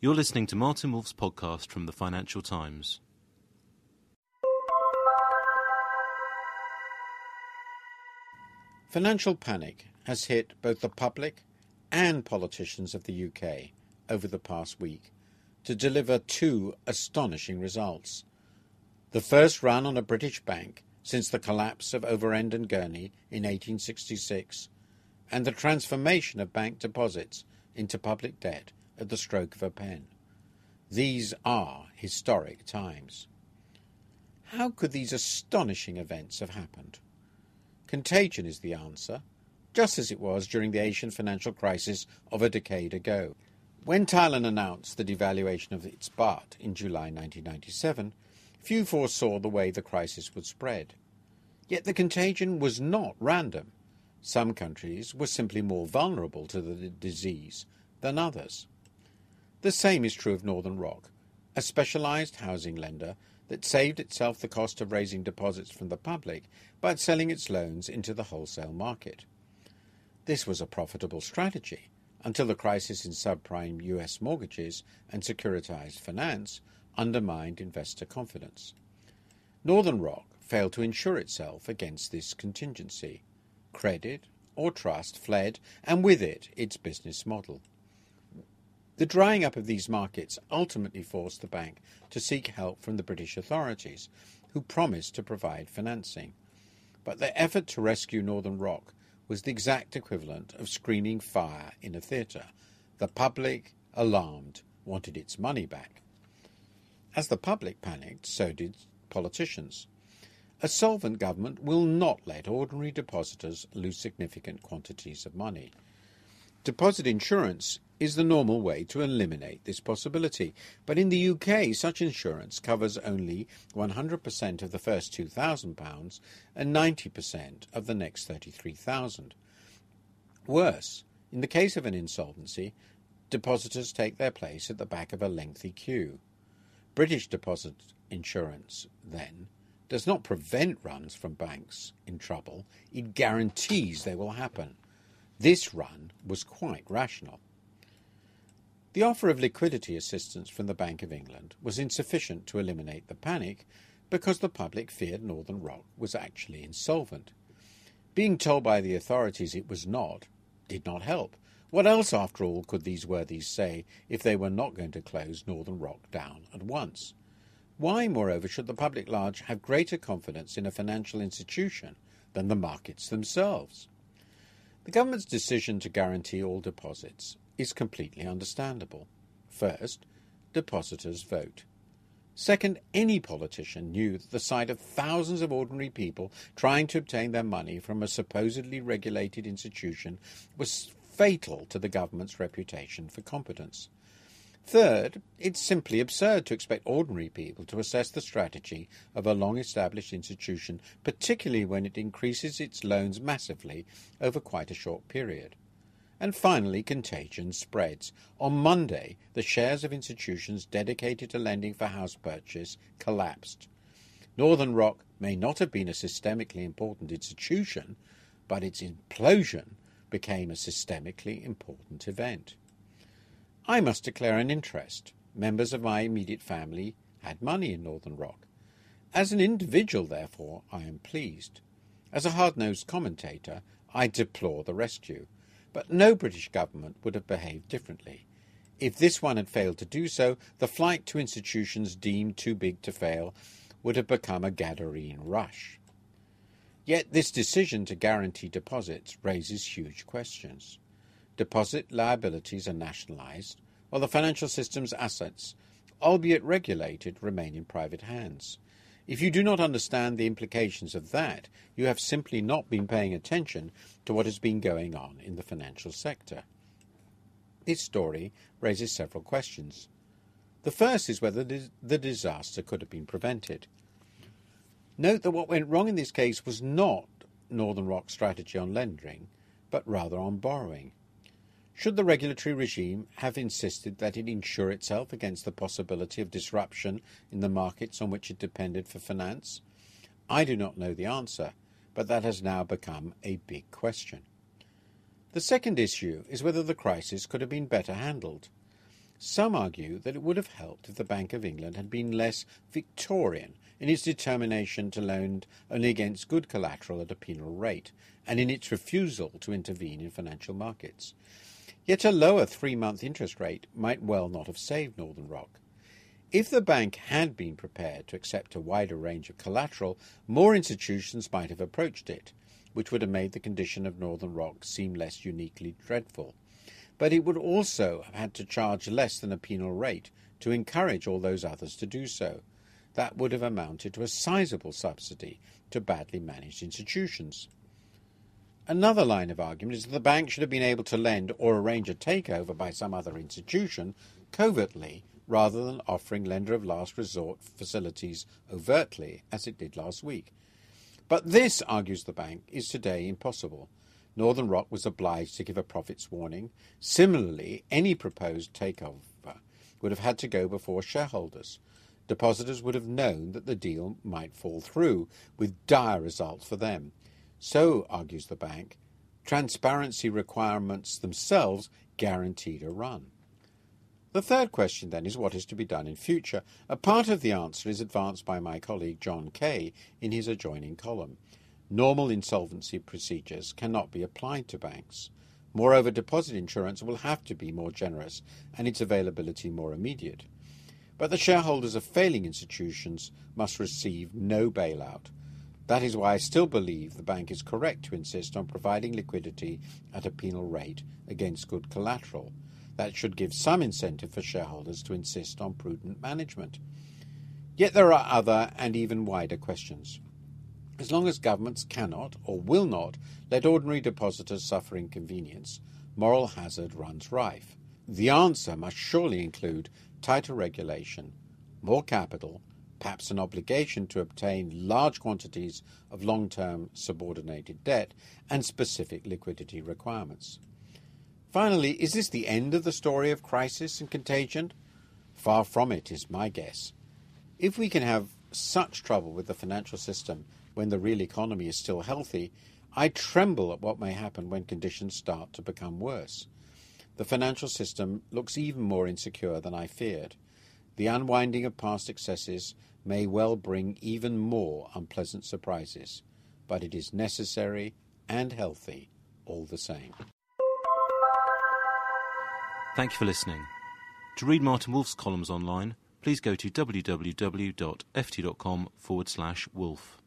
You're listening to Martin Wolf's podcast from the Financial Times. Financial panic has hit both the public and politicians of the UK over the past week to deliver two astonishing results. The first run on a British bank since the collapse of Overend and Gurney in 1866, and the transformation of bank deposits into public debt at the stroke of a pen. These are historic times. How could these astonishing events have happened? Contagion is the answer, just as it was during the Asian financial crisis of a decade ago. When Thailand announced the devaluation of its baht in July 1997, few foresaw the way the crisis would spread. Yet the contagion was not random. Some countries were simply more vulnerable to the disease than others. The same is true of Northern Rock, a specialized housing lender that saved itself the cost of raising deposits from the public by selling its loans into the wholesale market. This was a profitable strategy until the crisis in subprime US mortgages and securitized finance undermined investor confidence. Northern Rock failed to insure itself against this contingency. Credit or trust fled, and with it its business model. The drying up of these markets ultimately forced the bank to seek help from the British authorities, who promised to provide financing. But their effort to rescue Northern Rock was the exact equivalent of screening fire in a theatre. The public, alarmed, wanted its money back. As the public panicked, so did politicians. A solvent government will not let ordinary depositors lose significant quantities of money. Deposit insurance is the normal way to eliminate this possibility. But in the UK, such insurance covers only 100% of the first £2,000 and 90% of the next £33,000. Worse, in the case of an insolvency, depositors take their place at the back of a lengthy queue. British deposit insurance, then, does not prevent runs from banks in trouble, it guarantees they will happen. This run was quite rational. The offer of liquidity assistance from the Bank of England was insufficient to eliminate the panic because the public feared Northern Rock was actually insolvent. Being told by the authorities it was not did not help. What else, after all, could these worthies say if they were not going to close Northern Rock down at once? Why, moreover, should the public large have greater confidence in a financial institution than the markets themselves? The government's decision to guarantee all deposits is completely understandable. First, depositors vote. Second, any politician knew that the sight of thousands of ordinary people trying to obtain their money from a supposedly regulated institution was fatal to the government's reputation for competence. Third, it's simply absurd to expect ordinary people to assess the strategy of a long established institution, particularly when it increases its loans massively over quite a short period. And finally, contagion spreads. On Monday, the shares of institutions dedicated to lending for house purchase collapsed. Northern Rock may not have been a systemically important institution, but its implosion became a systemically important event. I must declare an interest. Members of my immediate family had money in Northern Rock. As an individual, therefore, I am pleased. As a hard nosed commentator, I deplore the rescue. But no British government would have behaved differently. If this one had failed to do so, the flight to institutions deemed too big to fail would have become a Gadarene rush. Yet this decision to guarantee deposits raises huge questions. Deposit liabilities are nationalised, while the financial system's assets, albeit regulated, remain in private hands. If you do not understand the implications of that, you have simply not been paying attention to what has been going on in the financial sector. This story raises several questions. The first is whether the disaster could have been prevented. Note that what went wrong in this case was not Northern Rock's strategy on lending, but rather on borrowing. Should the regulatory regime have insisted that it insure itself against the possibility of disruption in the markets on which it depended for finance? I do not know the answer, but that has now become a big question. The second issue is whether the crisis could have been better handled. Some argue that it would have helped if the Bank of England had been less Victorian in its determination to lend only against good collateral at a penal rate, and in its refusal to intervene in financial markets. Yet a lower three month interest rate might well not have saved Northern Rock. If the bank had been prepared to accept a wider range of collateral, more institutions might have approached it, which would have made the condition of Northern Rock seem less uniquely dreadful. But it would also have had to charge less than a penal rate to encourage all those others to do so. That would have amounted to a sizable subsidy to badly managed institutions. Another line of argument is that the bank should have been able to lend or arrange a takeover by some other institution covertly rather than offering lender of last resort facilities overtly, as it did last week. But this, argues the bank, is today impossible. Northern Rock was obliged to give a profits warning. Similarly, any proposed takeover would have had to go before shareholders. Depositors would have known that the deal might fall through, with dire results for them. So, argues the bank, transparency requirements themselves guaranteed a run. The third question then is what is to be done in future. A part of the answer is advanced by my colleague John Kay in his adjoining column. Normal insolvency procedures cannot be applied to banks. Moreover, deposit insurance will have to be more generous and its availability more immediate. But the shareholders of failing institutions must receive no bailout. That is why I still believe the bank is correct to insist on providing liquidity at a penal rate against good collateral. That should give some incentive for shareholders to insist on prudent management. Yet there are other and even wider questions. As long as governments cannot or will not let ordinary depositors suffer inconvenience, moral hazard runs rife. The answer must surely include tighter regulation, more capital, perhaps an obligation to obtain large quantities of long term subordinated debt, and specific liquidity requirements. Finally, is this the end of the story of crisis and contagion? Far from it, is my guess. If we can have such trouble with the financial system when the real economy is still healthy, I tremble at what may happen when conditions start to become worse. The financial system looks even more insecure than I feared. The unwinding of past excesses may well bring even more unpleasant surprises, but it is necessary and healthy all the same. Thank you for listening. To read Martin Wolf's columns online, please go to www.ft.com forward slash wolf.